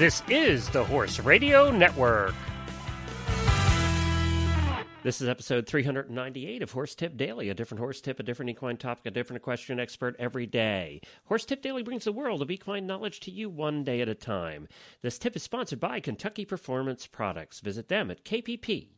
This is the Horse Radio Network. This is episode 398 of Horse Tip Daily, a different horse tip, a different equine topic, a different equestrian expert every day. Horse Tip Daily brings the world of equine knowledge to you one day at a time. This tip is sponsored by Kentucky Performance Products. Visit them at kppusa.com.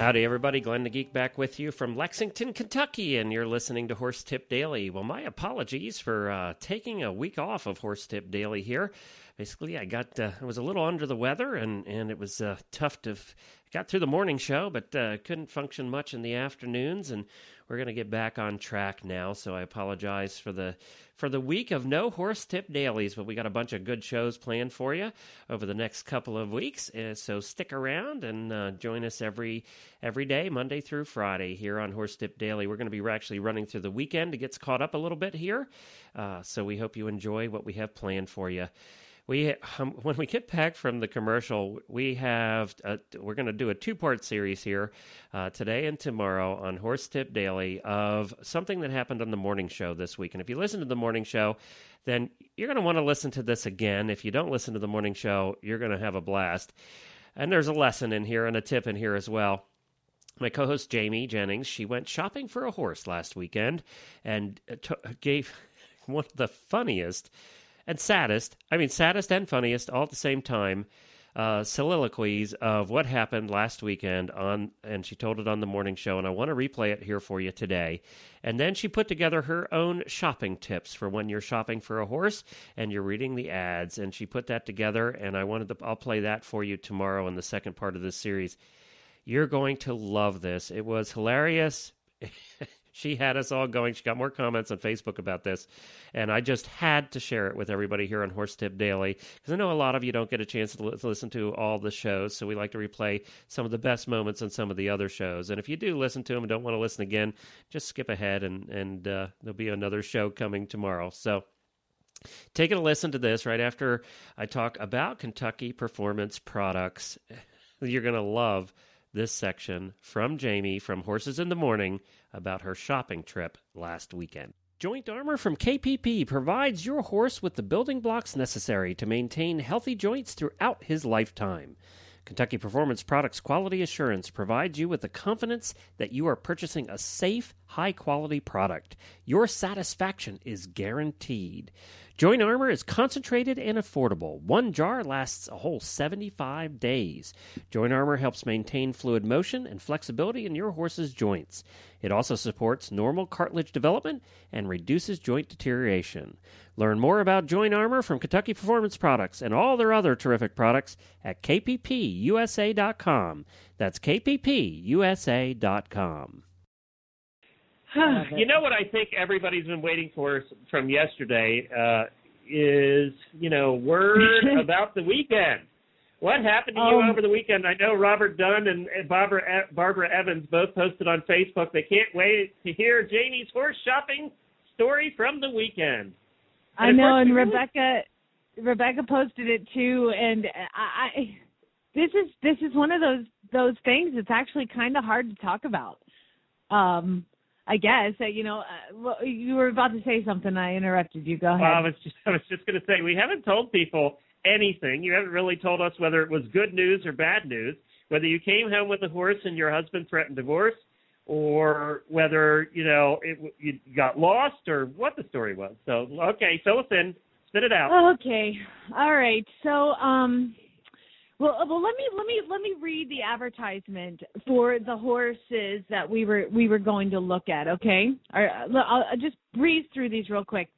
Howdy, everybody. Glenn the Geek back with you from Lexington, Kentucky, and you're listening to Horse Tip Daily. Well, my apologies for uh, taking a week off of Horse Tip Daily here. Basically, I got uh, I was a little under the weather, and and it was uh, tough to f- got through the morning show, but uh, couldn't function much in the afternoons, and we're going to get back on track now. So I apologize for the for the week of no horse tip dailies, but we got a bunch of good shows planned for you over the next couple of weeks. Uh, so stick around and uh, join us every every day, Monday through Friday, here on Horse Tip Daily. We're going to be actually running through the weekend to get caught up a little bit here. Uh, so we hope you enjoy what we have planned for you we um, when we get back from the commercial, we have a, we're going to do a two part series here uh, today and tomorrow on Horse Tip Daily of something that happened on the morning show this week. And if you listen to the morning show, then you're going to want to listen to this again. If you don't listen to the morning show, you're going to have a blast. And there's a lesson in here and a tip in here as well. My co host Jamie Jennings, she went shopping for a horse last weekend and uh, t- gave one of the funniest and saddest, I mean, saddest and funniest all at the same time, uh, soliloquies of what happened last weekend on, and she told it on the morning show, and I want to replay it here for you today. And then she put together her own shopping tips for when you're shopping for a horse and you're reading the ads, and she put that together, and I wanted to, I'll play that for you tomorrow in the second part of this series. You're going to love this. It was hilarious. she had us all going. She got more comments on Facebook about this, and I just had to share it with everybody here on Horse Tip Daily because I know a lot of you don't get a chance to, to listen to all the shows, so we like to replay some of the best moments on some of the other shows. And if you do listen to them and don't want to listen again, just skip ahead, and and uh, there'll be another show coming tomorrow. So. Taking a listen to this right after I talk about Kentucky Performance Products. You're going to love this section from Jamie from Horses in the Morning about her shopping trip last weekend. Joint Armor from KPP provides your horse with the building blocks necessary to maintain healthy joints throughout his lifetime. Kentucky Performance Products Quality Assurance provides you with the confidence that you are purchasing a safe, high quality product. Your satisfaction is guaranteed. Joint Armor is concentrated and affordable. One jar lasts a whole 75 days. Joint Armor helps maintain fluid motion and flexibility in your horse's joints. It also supports normal cartilage development and reduces joint deterioration. Learn more about Joint Armor from Kentucky Performance Products and all their other terrific products at kppusa.com. That's kppusa.com. you know what I think everybody's been waiting for from yesterday uh, is you know word about the weekend. What happened to you um, over the weekend? I know Robert Dunn and, and Barbara Barbara Evans both posted on Facebook. They can't wait to hear Jamie's horse shopping story from the weekend. And I know, and Rebecca Rebecca posted it too, and I, I this is this is one of those those things that's actually kind of hard to talk about. Um, I guess uh, you know. Uh, well, you were about to say something. I interrupted you. Go ahead. Well, I was just I was just going to say we haven't told people anything. You haven't really told us whether it was good news or bad news. Whether you came home with a horse and your husband threatened divorce, or whether you know it, you got lost, or what the story was. So okay, fill us in. Spit it out. Okay. All right. So um well, uh, well, let me let me let me read the advertisement for the horses that we were we were going to look at. Okay, I'll, I'll just breeze through these real quick.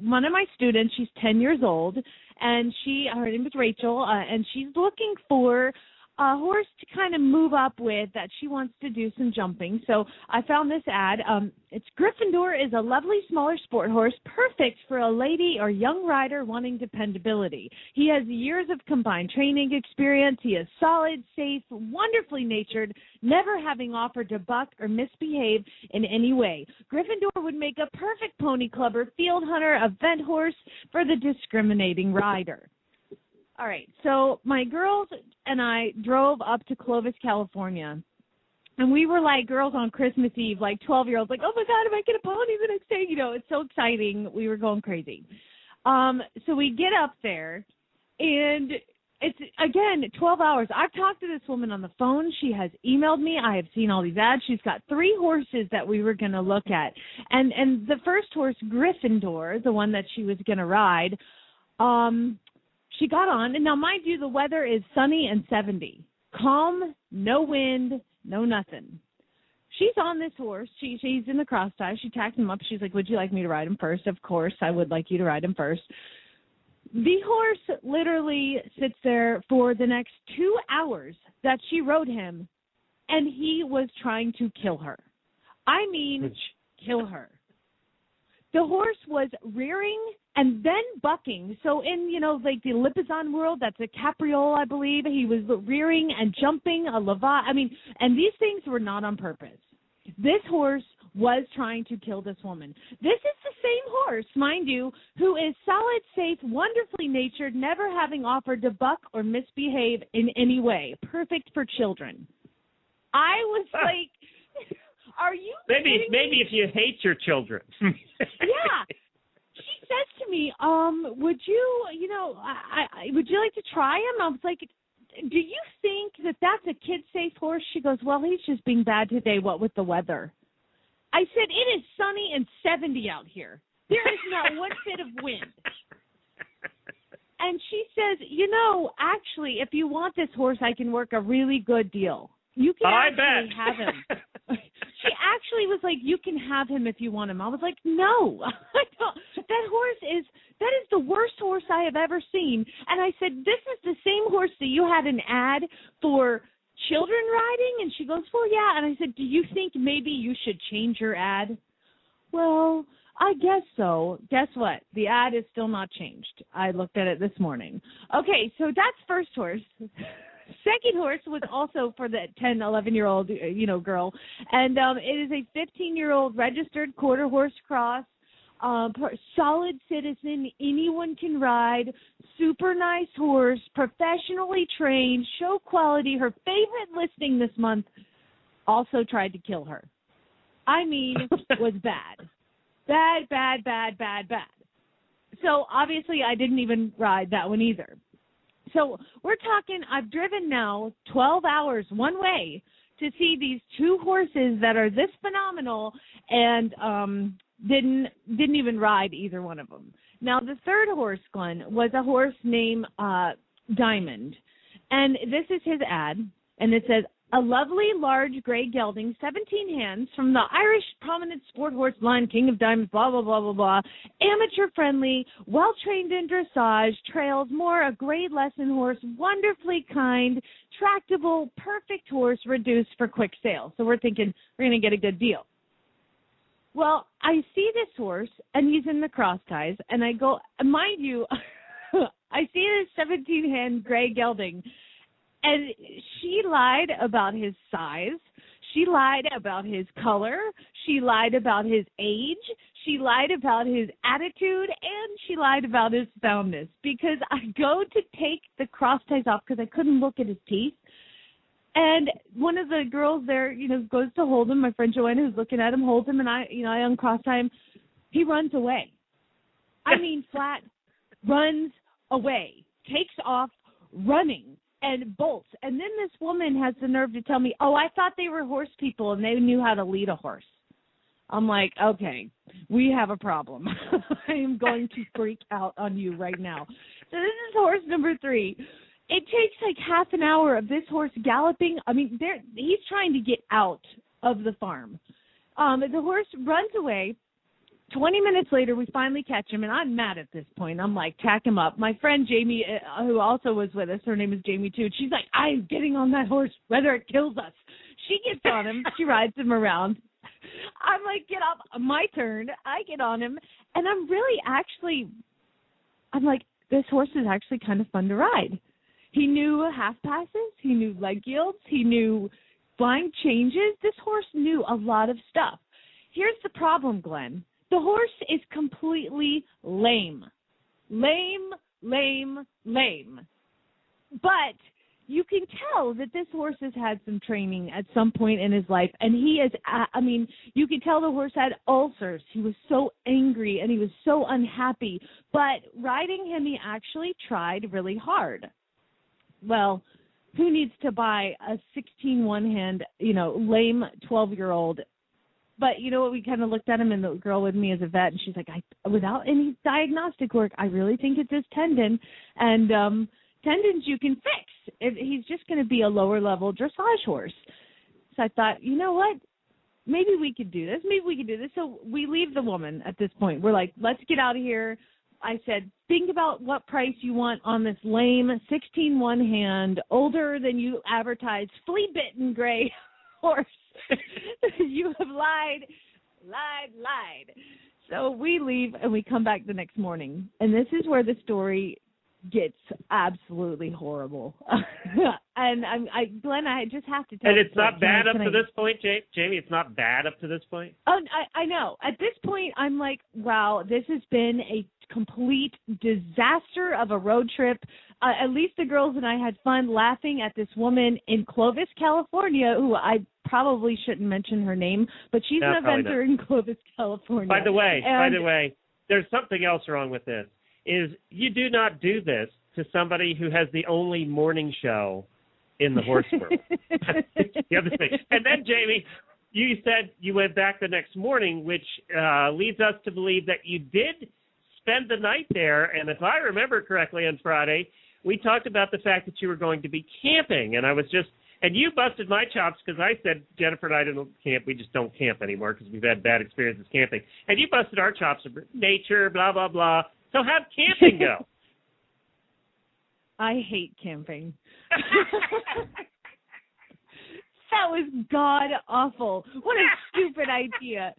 One of my students, she's ten years old, and she her name is Rachel, uh, and she's looking for a horse to kind of move up with that she wants to do some jumping. So I found this ad. Um, it's Gryffindor is a lovely smaller sport horse, perfect for a lady or young rider wanting dependability. He has years of combined training experience. He is solid, safe, wonderfully natured, never having offered to buck or misbehave in any way. Gryffindor would make a perfect pony clubber, field hunter, event horse for the discriminating rider. All right. So my girls and I drove up to Clovis, California. and we were like girls on Christmas Eve, like twelve year olds, like, oh my god, am I get a pony the next day? You know, it's so exciting. We were going crazy. Um, so we get up there, and it's again 12 hours. I've talked to this woman on the phone. She has emailed me. I have seen all these ads. She's got three horses that we were going to look at. And and the first horse Gryffindor, the one that she was going to ride, um she got on and now mind you the weather is sunny and 70. Calm, no wind, no nothing. She's on this horse. She she's in the cross tie. She tacked him up. She's like, "Would you like me to ride him first? Of course, I would like you to ride him first the horse literally sits there for the next two hours that she rode him, and he was trying to kill her. I mean, kill her. The horse was rearing and then bucking. So in you know like the Lipizzan world, that's a capriole, I believe. He was rearing and jumping a lava. I mean, and these things were not on purpose. This horse was trying to kill this woman. This is the same horse, mind you, who is solid, safe, wonderfully natured, never having offered to buck or misbehave in any way. Perfect for children. I was ah. like, are you maybe maybe if you hate your children? yeah. She says to me, um, would you, you know, I, I would you like to try him? I was like, do you think that that's a kid safe horse? She goes, well, he's just being bad today. What with the weather? I said, it is sunny and 70 out here. There is not one bit of wind. And she says, you know, actually, if you want this horse, I can work a really good deal. You can I actually bet. have him. actually was like, "You can have him if you want him." I was like, "No, that horse is that is the worst horse I have ever seen." And I said, "This is the same horse that you had an ad for children riding?" And she goes, "Well, yeah." And I said, "Do you think maybe you should change your ad?" Well, I guess so. Guess what? The ad is still not changed. I looked at it this morning. Okay, so that's first horse. Second horse was also for the 10, 11 year old, you know, girl, and um, it is a 15 year old registered quarter horse cross. Um, solid citizen, anyone can ride. Super nice horse, professionally trained, show quality. Her favorite listing this month also tried to kill her. I mean, was bad, bad, bad, bad, bad, bad. So obviously, I didn't even ride that one either. So we're talking, I've driven now 12 hours one way to see these two horses that are this phenomenal and um didn't didn't even ride either one of them. Now the third horse, Glenn, was a horse named uh Diamond. And this is his ad and it says a lovely large gray gelding, 17 hands, from the Irish prominent sport horse line, King of Diamonds, blah, blah, blah, blah, blah. Amateur friendly, well trained in dressage, trails, more a grade lesson horse, wonderfully kind, tractable, perfect horse, reduced for quick sale. So we're thinking we're going to get a good deal. Well, I see this horse, and he's in the cross ties, and I go, mind you, I see this 17 hand gray gelding and she lied about his size. She lied about his color. She lied about his age. She lied about his attitude and she lied about his soundness because I go to take the cross ties off because I couldn't look at his teeth. And one of the girls there, you know, goes to hold him. My friend Joanna, who's looking at him, holds him, and I, you know, I uncross tie him. He runs away. I mean, flat runs away, takes off running and bolts. And then this woman has the nerve to tell me, "Oh, I thought they were horse people and they knew how to lead a horse." I'm like, "Okay, we have a problem. I am going to freak out on you right now." So this is horse number 3. It takes like half an hour of this horse galloping. I mean, there he's trying to get out of the farm. Um the horse runs away 20 minutes later, we finally catch him, and I'm mad at this point. I'm like, tack him up. My friend Jamie, uh, who also was with us, her name is Jamie too. She's like, I'm getting on that horse, whether it kills us. She gets on him. she rides him around. I'm like, get up. My turn. I get on him, and I'm really actually, I'm like, this horse is actually kind of fun to ride. He knew half passes. He knew leg yields. He knew blind changes. This horse knew a lot of stuff. Here's the problem, Glenn the horse is completely lame. Lame, lame, lame. But you can tell that this horse has had some training at some point in his life and he is uh, i mean you can tell the horse had ulcers he was so angry and he was so unhappy but riding him he actually tried really hard well who needs to buy a 16 one hand you know lame 12 year old but you know what we kind of looked at him and the girl with me as a vet and she's like i without any diagnostic work i really think it's his tendon and um tendons you can fix. If he's just going to be a lower level dressage horse. So I thought, you know what? Maybe we could do this. Maybe we could do this. So we leave the woman at this point. We're like, let's get out of here. I said, think about what price you want on this lame 16 one hand, older than you advertised, flea bitten gray horse. you have lied, lied, lied. So we leave and we come back the next morning. And this is where the story gets absolutely horrible. and I'm, I, Glenn, I just have to tell. And it's not bad up to I, this point, Jamie. It's not bad up to this point. Oh, I, I know. At this point, I'm like, wow, this has been a complete disaster of a road trip. Uh, at least the girls and I had fun laughing at this woman in Clovis, California, who I probably shouldn't mention her name, but she's no, an eventer in Clovis, California. By the way, and, by the way, there's something else wrong with this is you do not do this to somebody who has the only morning show in the horse world. the other thing. And then Jamie, you said you went back the next morning, which uh, leads us to believe that you did spend the night there. And if I remember correctly on Friday, we talked about the fact that you were going to be camping, and I was just and you busted my chops because I said Jennifer and I don't camp. We just don't camp anymore because we've had bad experiences camping. And you busted our chops of nature, blah blah blah. So how'd camping go? I hate camping. that was god awful. What a stupid idea.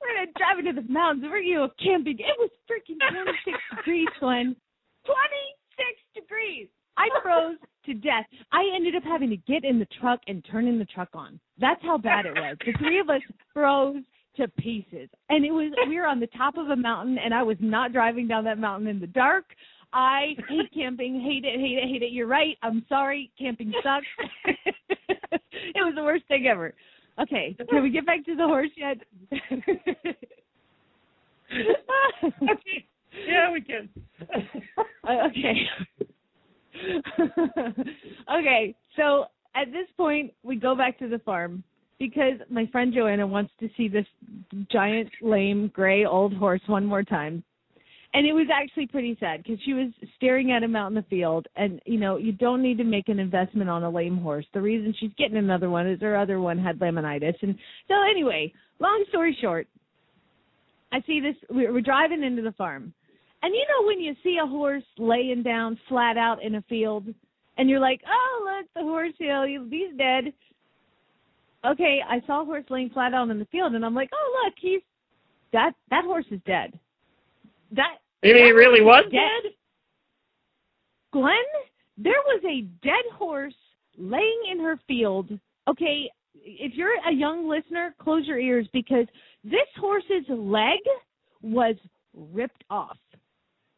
We're gonna drive into the mountains. We're gonna go camping. It was freaking 26 degrees, Glenn. 26 degrees. I froze to death. I ended up having to get in the truck and turn in the truck on. That's how bad it was. The three of us froze to pieces. And it was we were on the top of a mountain and I was not driving down that mountain in the dark. I hate camping, hate it, hate it, hate it. You're right. I'm sorry. Camping sucks. it was the worst thing ever. Okay, can we get back to the horse yet? okay. yeah, we can. Okay. okay, so at this point, we go back to the farm because my friend Joanna wants to see this giant, lame, gray old horse one more time. And it was actually pretty sad because she was staring at him out in the field. And, you know, you don't need to make an investment on a lame horse. The reason she's getting another one is her other one had laminitis. And so, anyway, long story short, I see this. We're driving into the farm. And you know, when you see a horse laying down flat out in a field, and you're like, oh, look, the horse, you know, he's dead okay, I saw a horse laying flat out in the field, and I'm like, oh look, he's that that horse is dead. That maybe he really was dead. Glenn, there was a dead horse laying in her field. Okay, if you're a young listener, close your ears because this horse's leg was ripped off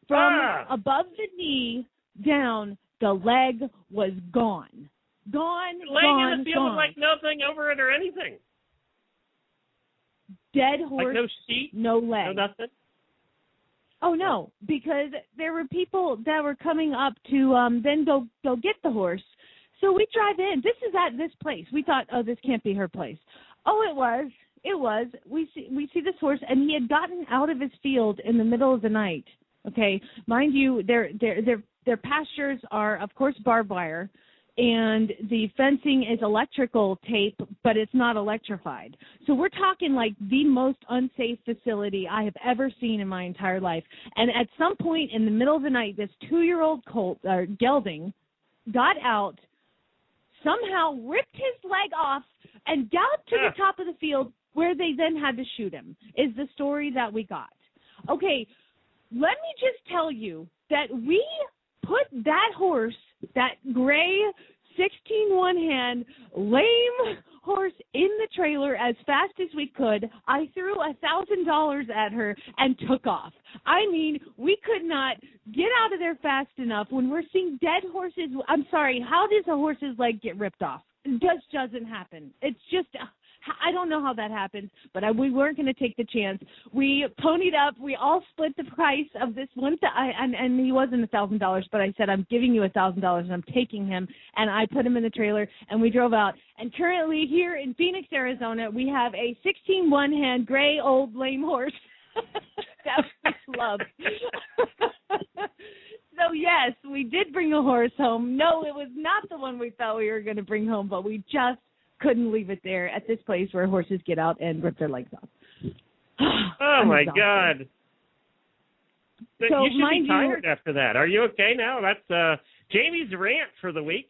from ah. above the knee down. The leg was gone. Gone. Laying gone, in the field gone. with like nothing over it or anything. Dead horse. Like no seat. No leg. No nothing. Oh no, because there were people that were coming up to um then go go get the horse. So we drive in. This is at this place. We thought, oh, this can't be her place. Oh, it was. It was. We see we see this horse, and he had gotten out of his field in the middle of the night. Okay, mind you, their their their their pastures are of course barbed wire and the fencing is electrical tape, but it's not electrified. So we're talking like the most unsafe facility I have ever seen in my entire life. And at some point in the middle of the night, this two-year-old colt, or uh, gelding, got out, somehow ripped his leg off, and galloped to the top of the field, where they then had to shoot him. Is the story that we got? Okay, let me just tell you that we put that horse that gray 16 one hand lame horse in the trailer as fast as we could. I threw a thousand dollars at her and took off. I mean, we could not get out of there fast enough when we're seeing dead horses. I'm sorry, how does a horse's leg get ripped off? It just doesn't happen. It's just I don't know how that happens, but I, we weren't going to take the chance. We ponied up. We all split the price of this one, th- I, and and he wasn't a thousand dollars, but I said I'm giving you a thousand dollars, and I'm taking him, and I put him in the trailer, and we drove out. And currently here in Phoenix, Arizona, we have a 16 one-hand gray old lame horse that we love. so yes, we did bring a horse home. No, it was not the one we thought we were going to bring home, but we just couldn't leave it there at this place where horses get out and rip their legs off. oh my god. So you should be tired after that. Are you okay now? That's uh Jamie's rant for the week.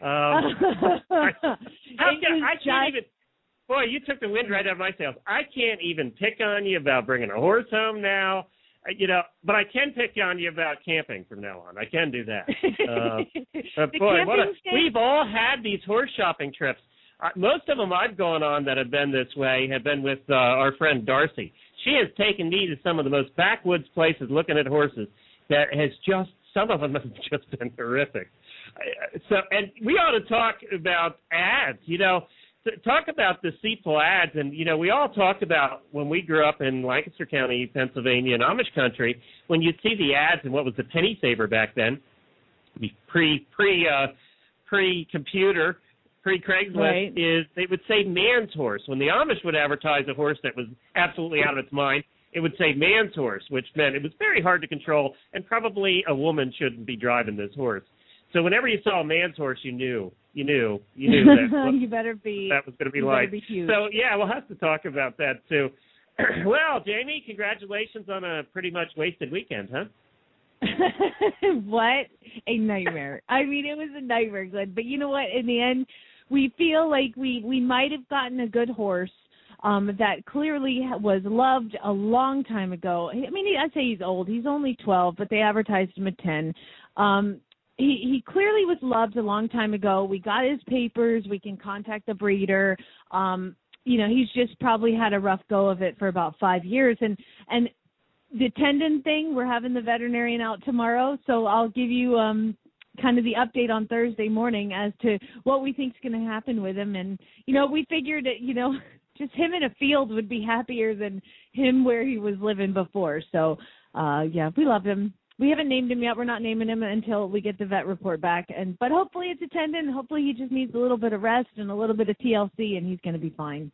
Um, I, I, I can't even. Boy, you took the wind right out of my sails. I can't even pick on you about bringing a horse home now. You know, but I can pick on you about camping from now on. I can do that. Uh, boy, what a, we've all had these horse shopping trips uh, most of them I've gone on that have been this way have been with uh, our friend Darcy. She has taken me to some of the most backwoods places looking at horses that has just some of them have just been horrific. So, and we ought to talk about ads. You know, talk about deceitful ads. And you know, we all talked about when we grew up in Lancaster County, Pennsylvania, and Amish country, when you'd see the ads and what was the penny saver back then, pre pre uh, pre computer pre Craigslist right. is they would say man's horse. When the Amish would advertise a horse that was absolutely out of its mind, it would say man's horse, which meant it was very hard to control, and probably a woman shouldn't be driving this horse. So whenever you saw a man's horse, you knew, you knew, you knew that you better be that was going to be like. Be so yeah, we'll have to talk about that too. well, Jamie, congratulations on a pretty much wasted weekend, huh? what a nightmare! I mean, it was a nightmare, Glenn. But you know what? In the end, we feel like we we might have gotten a good horse um that clearly was loved a long time ago. I mean, I say he's old. He's only 12, but they advertised him at 10. Um he he clearly was loved a long time ago. We got his papers. We can contact the breeder. Um you know, he's just probably had a rough go of it for about 5 years and and the tendon thing, we're having the veterinarian out tomorrow, so I'll give you um kind of the update on Thursday morning as to what we think is going to happen with him. And you know, we figured that you know just him in a field would be happier than him where he was living before. So uh yeah, we love him. We haven't named him yet. We're not naming him until we get the vet report back. And but hopefully it's a tendon. Hopefully he just needs a little bit of rest and a little bit of TLC, and he's going to be fine.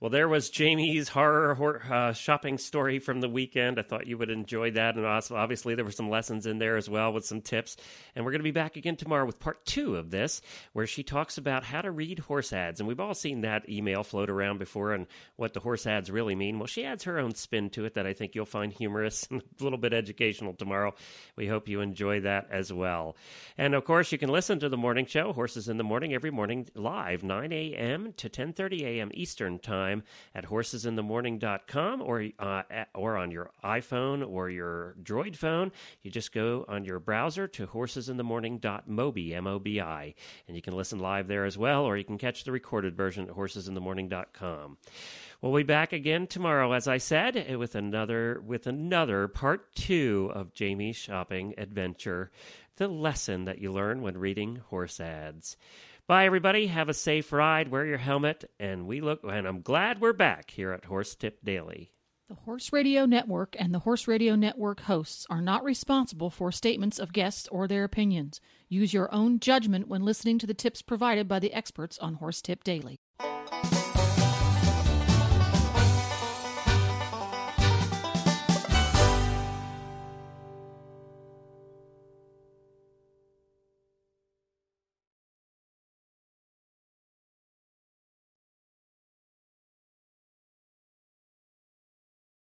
Well, there was Jamie's horror uh, shopping story from the weekend. I thought you would enjoy that. And also, obviously, there were some lessons in there as well with some tips. And we're going to be back again tomorrow with part two of this, where she talks about how to read horse ads. And we've all seen that email float around before and what the horse ads really mean. Well, she adds her own spin to it that I think you'll find humorous and a little bit educational tomorrow. We hope you enjoy that as well. And of course, you can listen to the morning show, Horses in the Morning, every morning live, 9 a.m. to 10:30 a.m. Eastern Time time at horsesinthemorning.com or, uh, or on your iPhone or your Droid phone. You just go on your browser to horsesinthemorning.mobi, M-O-B-I, and you can listen live there as well, or you can catch the recorded version at horsesinthemorning.com. We'll be back again tomorrow, as I said, with another with another part two of Jamie's shopping adventure, the lesson that you learn when reading horse ads. Bye, everybody. Have a safe ride. Wear your helmet. And we look, and I'm glad we're back here at Horse Tip Daily. The Horse Radio Network and the Horse Radio Network hosts are not responsible for statements of guests or their opinions. Use your own judgment when listening to the tips provided by the experts on Horse Tip Daily.